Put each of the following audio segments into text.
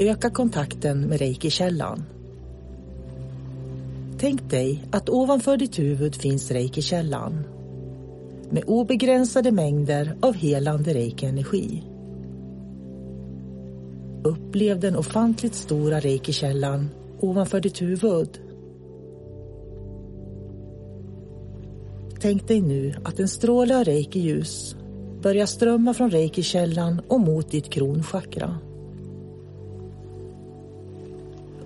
Öka kontakten med Reiki-källan. Tänk dig att ovanför ditt huvud finns Reiki-källan med obegränsade mängder av helande reiki-energi. Upplev den ofantligt stora reiki-källan ovanför ditt huvud. Tänk dig nu att en stråle av reiki-ljus börjar strömma från reiki-källan och mot ditt kronchakra.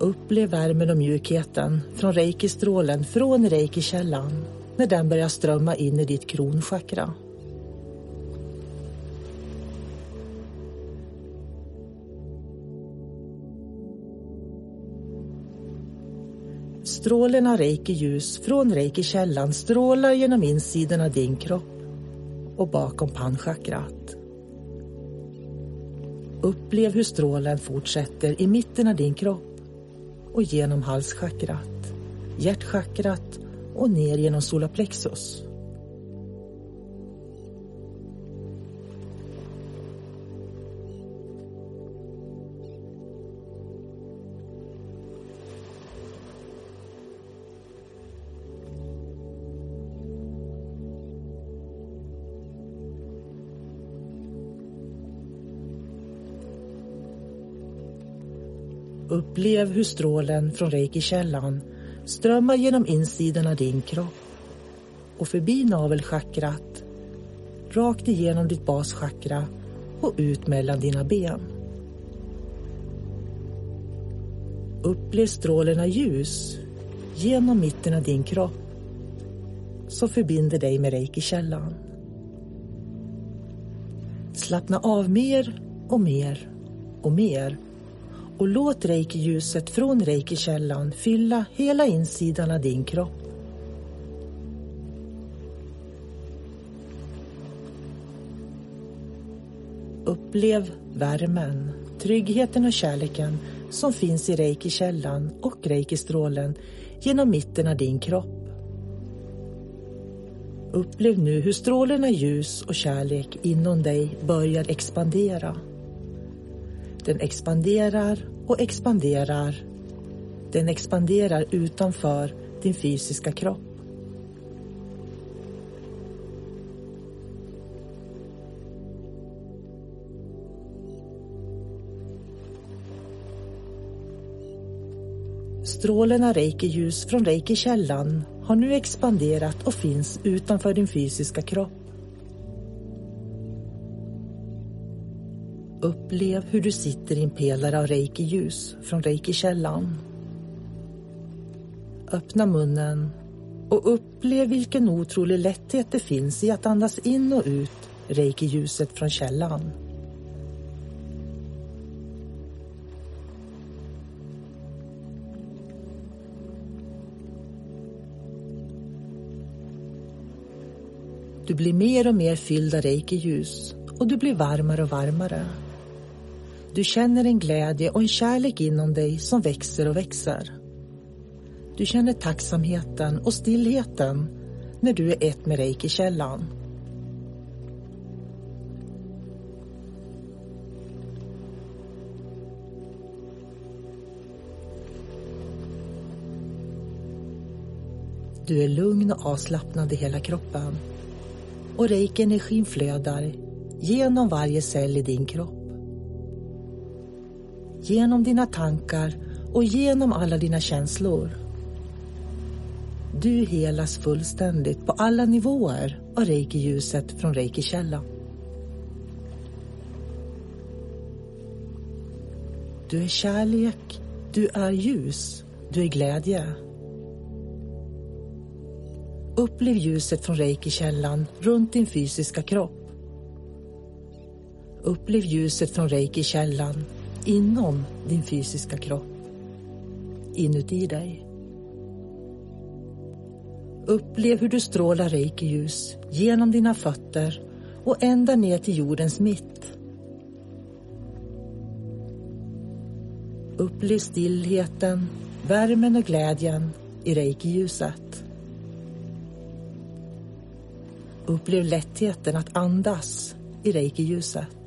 Upplev värmen och mjukheten från reiki-strålen från reiki-källan när den börjar strömma in i ditt kronchakra. Strålen av reiki-ljus från reiki-källan strålar genom insidan av din kropp och bakom pannchakrat. Upplev hur strålen fortsätter i mitten av din kropp och genom halschakrat, hjärtchakrat och ner genom solarplexus. Upplev hur strålen från reiki-källan strömmar genom insidan av din kropp och förbi navelchakrat, rakt igenom ditt baschakra och ut mellan dina ben. Upplev strålen av ljus genom mitten av din kropp som förbinder dig med reiki-källan. Slappna av mer och mer och mer och låt reiki-ljuset från reiki-källan fylla hela insidan av din kropp. Upplev värmen, tryggheten och kärleken som finns i reiki-källan och reiki-strålen genom mitten av din kropp. Upplev nu hur strålen av ljus och kärlek inom dig börjar expandera. Den expanderar och expanderar. Den expanderar utanför din fysiska kropp. Strålen av reiki-ljus från reiki-källan har nu expanderat och finns utanför din fysiska kropp. Upplev hur du sitter i en pelare av reiki-ljus från reiki-källan. Öppna munnen och upplev vilken otrolig lätthet det finns i att andas in och ut reiki-ljuset från källan. Du blir mer och mer fylld av reiki-ljus och du blir varmare och varmare. Du känner en glädje och en kärlek inom dig som växer och växer. Du känner tacksamheten och stillheten när du är ett med reiki-källan. Du är lugn och avslappnad i hela kroppen. Och reiki-energin flödar genom varje cell i din kropp. Genom dina tankar och genom alla dina känslor. Du helas fullständigt på alla nivåer av reiki-ljuset från reiki-källan. Du är kärlek, du är ljus, du är glädje. Upplev ljuset från reiki-källan runt din fysiska kropp. Upplev ljuset från reiki-källan inom din fysiska kropp. Inuti dig. Upplev hur du strålar reiki-ljus genom dina fötter och ända ner till jordens mitt. Upplev stillheten, värmen och glädjen i reiki-ljuset. Upplev lättheten att andas i reiki-ljuset.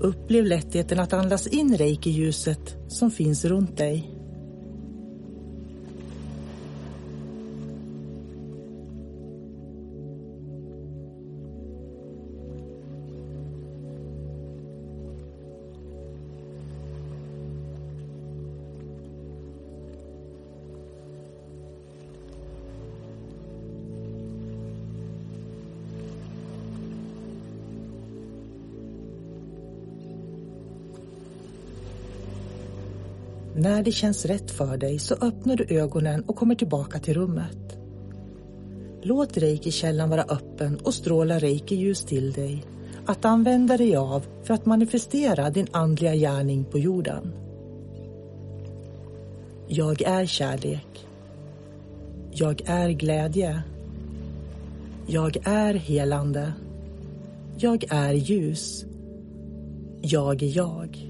Upplev lättheten att andas in reiki-ljuset som finns runt dig. När det känns rätt för dig så öppnar du ögonen och kommer tillbaka till rummet. Låt reiki-källan vara öppen och stråla reiki-ljus till dig att använda dig av för att manifestera din andliga gärning på jorden. Jag är kärlek. Jag är glädje. Jag är helande. Jag är ljus. Jag är jag.